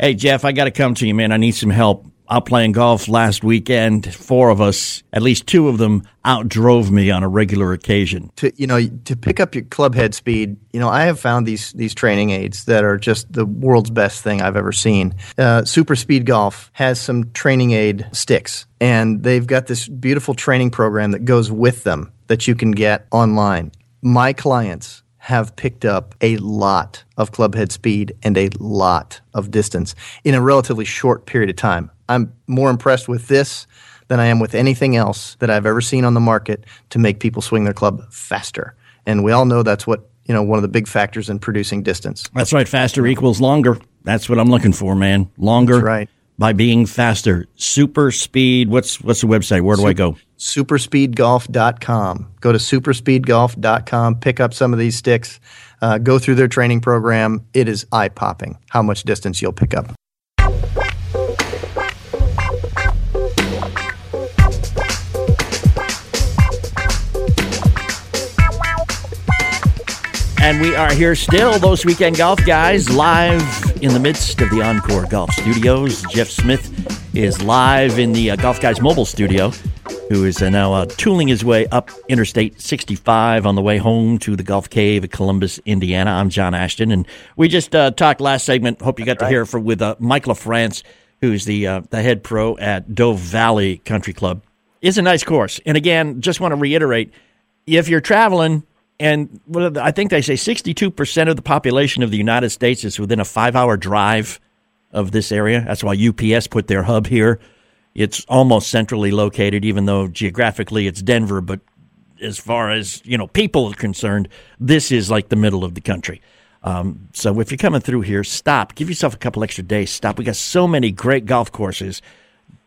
Hey, Jeff, I got to come to you, man. I need some help. Out playing golf last weekend, four of us, at least two of them, outdrove me on a regular occasion. to you know to pick up your club head speed you know i have found these these training aids that are just the world's best thing i've ever seen uh, super speed golf has some training aid sticks and they've got this beautiful training program that goes with them that you can get online my clients have picked up a lot of club head speed and a lot of distance in a relatively short period of time i'm more impressed with this than I am with anything else that I've ever seen on the market to make people swing their club faster. And we all know that's what, you know, one of the big factors in producing distance. That's right. Faster equals longer. That's what I'm looking for, man. Longer, That's right. by being faster. Super speed. What's what's the website? Where do I go? Superspeedgolf.com. Go to superspeedgolf.com. Pick up some of these sticks. Uh, go through their training program. It is eye popping how much distance you'll pick up. And we are here still, those weekend golf guys, live in the midst of the Encore Golf Studios. Jeff Smith is live in the uh, Golf Guys mobile studio, who is uh, now uh, tooling his way up Interstate 65 on the way home to the Golf Cave at Columbus, Indiana. I'm John Ashton, and we just uh, talked last segment. Hope you got to hear from with uh, Mike LaFrance, who's the uh, the head pro at Doe Valley Country Club. It's a nice course, and again, just want to reiterate: if you're traveling and I think they say 62% of the population of the United States is within a five hour drive of this area. That's why UPS put their hub here. It's almost centrally located, even though geographically it's Denver, but as far as you know, people are concerned, this is like the middle of the country. Um, so if you're coming through here, stop. Give yourself a couple extra days. Stop. We got so many great golf courses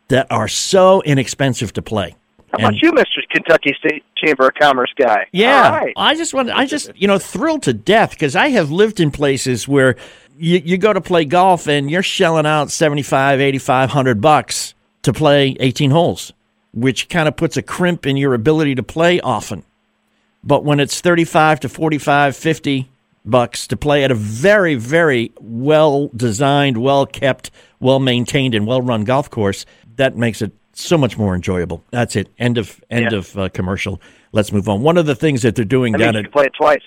that are so inexpensive to play. How about you, Mr. Kentucky State Chamber of Commerce guy? Yeah, right. I just want, I just, you know, thrilled to death because I have lived in places where you, you go to play golf and you're shelling out 75, 85, 100 bucks to play 18 holes, which kind of puts a crimp in your ability to play often. But when it's 35 to 45, 50 bucks to play at a very, very well designed, well kept, well maintained, and well run golf course, that makes it so much more enjoyable. That's it. End of end Yeah. of uh, commercial. Let's move on. One of the things that they're doing That down at you play it twice.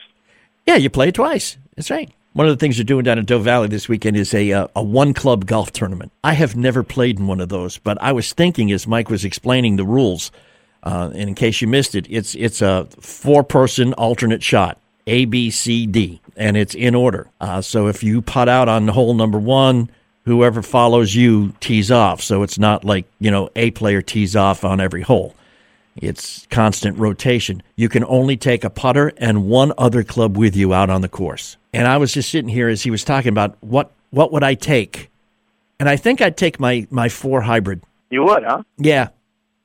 yeah, you play it twice. That's right. One of the things they're doing down in Doe Valley this weekend is a uh, a one club golf tournament. I have never played in one of those, but I was thinking as Mike was explaining the rules, uh, and in case you missed it, it's it's a four person alternate shot, A B C D, and it's in order. Uh, so if you putt out on hole number one, whoever follows you tees off. So it's not like you know a player tees off on every hole. It's constant rotation. You can only take a putter and one other club with you out on the course. And I was just sitting here as he was talking about what what would I take? And I think I'd take my my four hybrid. You would, huh? Yeah.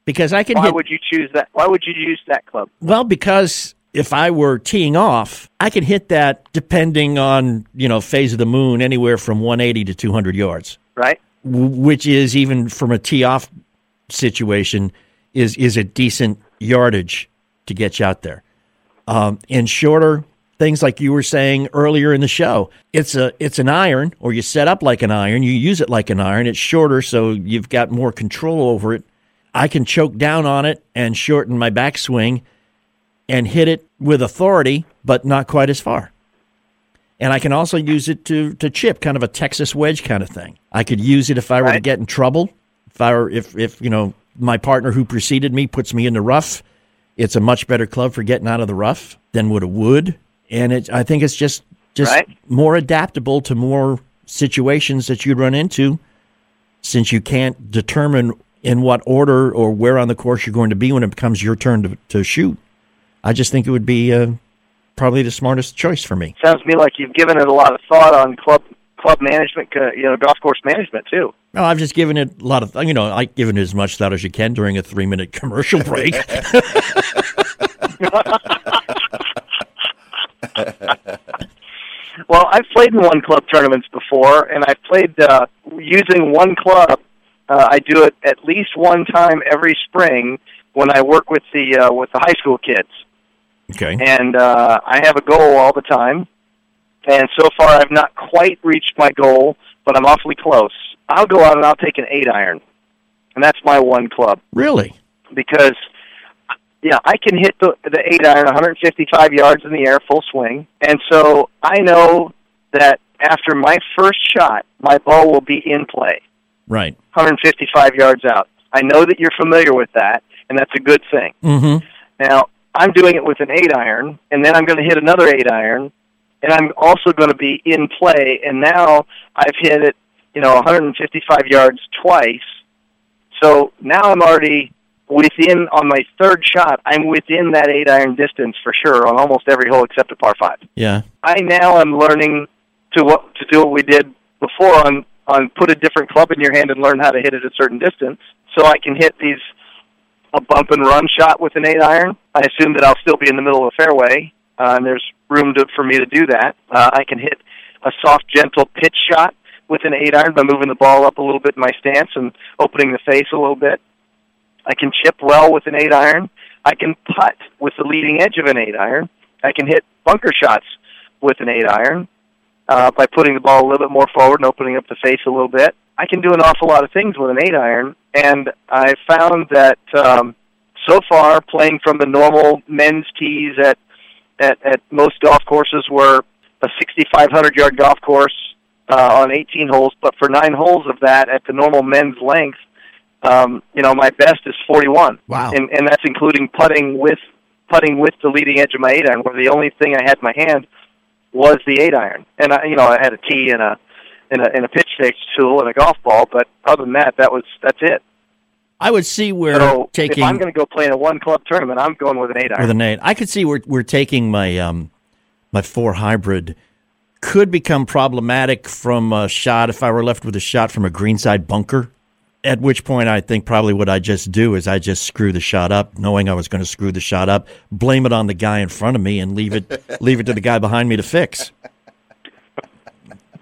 Because I can Why hit would you choose that? Why would you use that club? well because if I were teeing off, I could hit that depending on, you know, phase of the moon anywhere from 180 to 200 yards. Right. w- which is even from a tee off situation is is a decent yardage to get you out there. Um, and shorter things like you were saying earlier in the show, it's a it's an iron, or you set up like an iron, you use it like an iron. It's shorter, so you've got more control over it. I can choke down on it and shorten my backswing and hit it with authority, but not quite as far. And I can also use it to, to chip, kind of a Texas wedge kind of thing. I could use it if I were to get in trouble. If I were, if, if, you know, my partner who preceded me puts me in the rough, it's a much better club for getting out of the rough than what a wood. And it, I think it's just, just Right. more adaptable to more situations that you'd run into since you can't determine in what order or where on the course you're going to be when it becomes your turn to, to shoot. I just think it would be uh, probably the smartest choice for me. Sounds to me like you've given it a lot of thought on club club management, uh, you know, golf course management too. No, I've just given it a lot of, you know, I've given it as much thought as you can during a three minute commercial break. Well, I've played in one club tournaments before, and I've played uh, using one club. Uh, I do it at least one time every spring when I work with the uh, with the high school kids, okay. and uh, I have a goal all the time. And so far, I've not quite reached my goal, but I'm awfully close. I'll go out and I'll take an eight iron, and that's my one club Really? because yeah, I can hit the the eight iron 155 yards in the air, full swing, and so I know that after my first shot, my ball will be in play, Right. 155 yards out. I know that you're familiar with that, and that's a good thing. Mm-hmm. Now I'm doing it with an eight iron, and then I'm going to hit another eight iron, and I'm also going to be in play. And now I've hit it, you know, 155 yards twice. So now I'm already within on my third shot. I'm within that eight iron distance for sure on almost every hole except a par five. Yeah. I now am learning to what to do what we did before on on put a different club in your hand and learn how to hit it a certain distance. So I can hit these a bump and run shot with an eight iron. I assume that I'll still be in the middle of the fairway, uh, and there's room to, for me to do that. Uh, I can hit a soft, gentle pitch shot with an eight iron by moving the ball up a little bit in my stance and opening the face a little bit. I can chip well with an eight iron. I can putt with the leading edge of an eight iron. I can hit bunker shots with an eight iron uh, by putting the ball a little bit more forward and opening up the face a little bit. I can do an awful lot of things with an eight iron, and I found that um, so far playing from the normal men's tees at at, at most golf courses were a 6,500 yard golf course uh, on 18 holes, but for nine holes of that at the normal men's length, um, you know, my best is 41. Wow. And, and that's including putting with putting with the leading edge of my eight iron, where the only thing I had in my hand was the eight iron, and I, you know, I had a tee and a and a, and a pitch fix tool and a golf ball, but other than that, that was that's it. I would see where so taking if I'm going to go play in a one club tournament, I'm going with an eight iron. with an eight. I could see where we're taking my um my four hybrid could become problematic from a shot if I were left with a shot from a greenside bunker. At which point, I think probably what I just do is I just screw the shot up, knowing I was going to screw the shot up, blame it on the guy in front of me, and leave it leave it to the guy behind me to fix.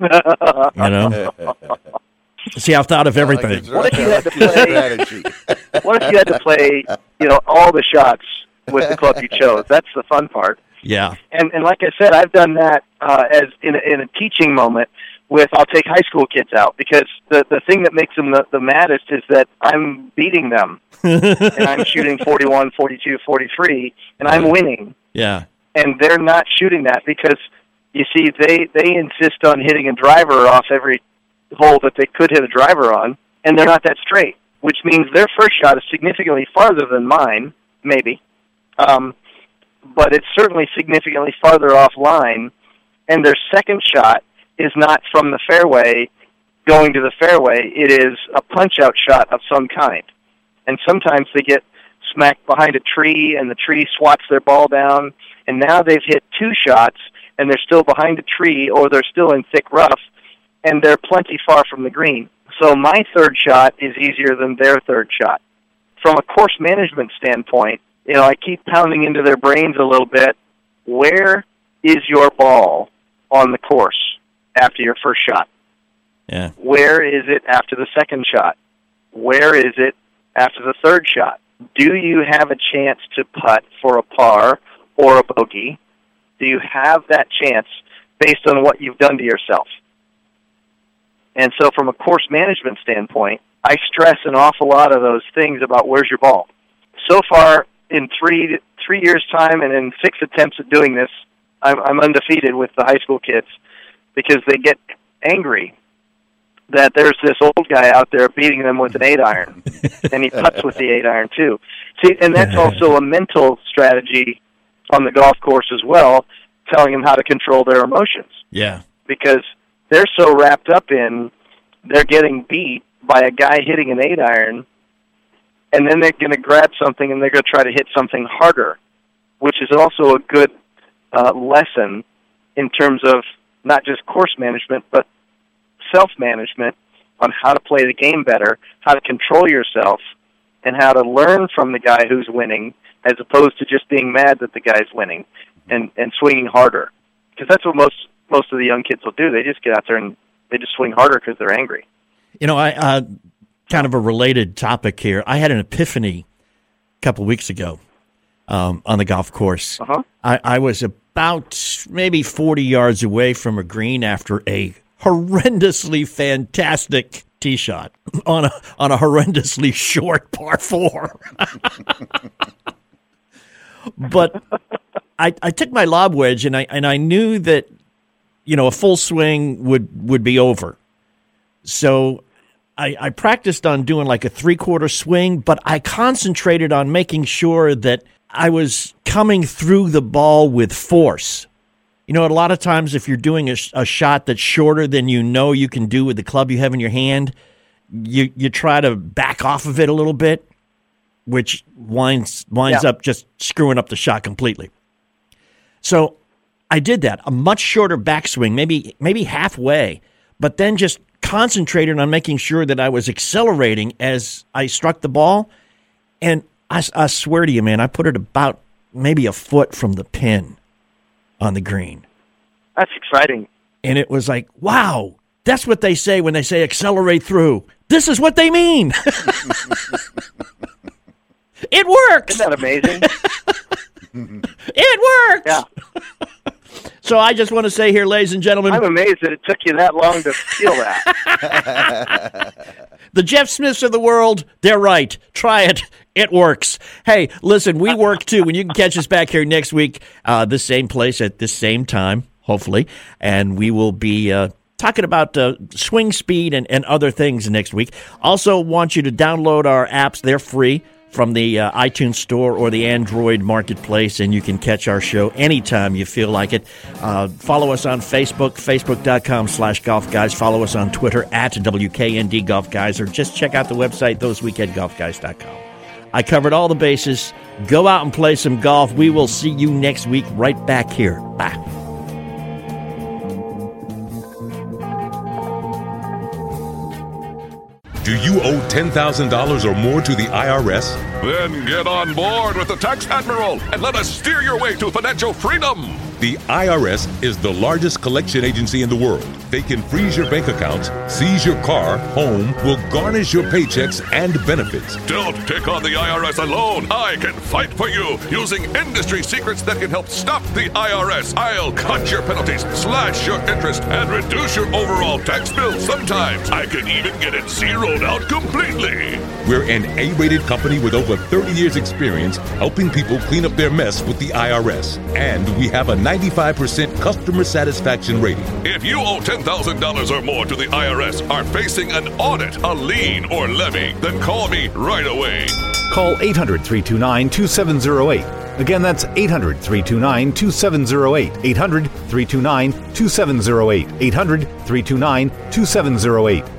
You know. See, I've thought of everything. What if you had to play? what if you had to play? You know, all the shots with the club you chose. That's the fun part. Yeah. And and like I said, I've done that uh, as in a, in a teaching moment. With I'll take high school kids out because the the thing that makes them the, the maddest is that I'm beating them and I'm shooting 41, 42, 43, and I'm winning. Yeah. And they're not shooting that because you see they they insist on hitting a driver off every hole that they could hit a driver on, and they're not that straight, which means their first shot is significantly farther than mine, maybe. Um, but it's certainly significantly farther offline, and their second shot is not from the fairway going to the fairway. It is a punch out shot of some kind. And sometimes they get smacked behind a tree, and the tree swats their ball down, and now they've hit two shots, and they're still behind a tree, or they're still in thick rough, and they're plenty far from the green. So my third shot is easier than their third shot. From a course management standpoint, you know, I keep pounding into their brains a little bit. Where is your ball on the course after your first shot? Yeah. Where is it after the second shot? Where is it after the third shot? Do you have a chance to putt for a par or a bogey? Do you have that chance based on what you've done to yourself? And so, from a course management standpoint, I stress an awful lot of those things about where's your ball. So far, in three three years' time and in six attempts at doing this, I'm, I'm undefeated with the high school kids because they get angry that there's this old guy out there beating them with an eight iron, and he puts with the eight iron too. See, and that's also a mental strategy on the golf course as well, telling them how to control their emotions Yeah. because they're so wrapped up in they're getting beat by a guy hitting an eight iron, and then they're going to grab something and they're going to try to hit something harder, which is also a good uh, lesson in terms of not just course management but self management on how to play the game better, how to control yourself, and how to learn from the guy who's winning as opposed to just being mad that the guy's winning and and swinging harder. Because that's what most most of the young kids will do. They just get out there and they just swing harder because they're angry. You know, I uh, kind of a related topic here. I had an epiphany a couple weeks ago um, on the golf course. Uh-huh. I, I was about maybe 40 yards away from a green after a horrendously fantastic tee shot on a on a horrendously short par four. but I, I took my lob wedge and I and I knew that you know a full swing would would be over. So I, I practiced on doing like a three quarter swing, but I concentrated on making sure that I was coming through the ball with force. You know, a lot of times if you're doing a, a shot that's shorter than you know you can do with the club you have in your hand, you you try to back off of it a little bit, which winds winds Yeah. up just screwing up the shot completely. So I did that, a much shorter backswing, maybe maybe halfway, but then just concentrated on making sure that I was accelerating as I struck the ball. And I, I swear to you, man, I put it about maybe a foot from the pin on the green. That's exciting. And it was like, wow, that's what they say when they say accelerate through. This is what they mean. it works. Isn't that amazing? it works. Yeah. So I just want to say here, ladies and gentlemen, I'm amazed that it took you that long to feel that. the Jeff Smiths of the world, they're right. Try it. It works. Hey, listen, we work too. When you can catch us back here next week, uh, this same place at this same time, hopefully, and we will be. Uh, talking about uh, swing speed and, and other things next week. Also, want you to download our apps. They're free from the uh, iTunes Store or the Android Marketplace, and you can catch our show anytime you feel like it. Uh, follow us on Facebook, facebook.com slash golf guys. Follow us on Twitter at WKND Golf Guys, or just check out the website, thoseweekendgolfguys.com. I covered all the bases. Go out and play some golf. We will see you next week right back here. Bye. Do you owe $10,000 or more to the IRS? Then get on board with the Tax Admiral and let us steer your way to financial freedom. The IRS is the largest collection agency in the world. They can freeze your bank accounts, seize your car, home, will garnish your paychecks and benefits. Don't take on the IRS alone. I can fight for you using industry secrets that can help stop the IRS. I'll cut your penalties, slash your interest, and reduce your overall tax bill. Sometimes I can even get it zeroed out completely. We're an A rated company with over 30 years' experience helping people clean up their mess with the IRS. And we have a 95% customer satisfaction rating. If you owe $10,000 or more to the IRS, are facing an audit, a lien, or levy, then call me right away. Call 800 329 2708. Again, that's 800 329 2708. 800 329 2708. 800 329 2708.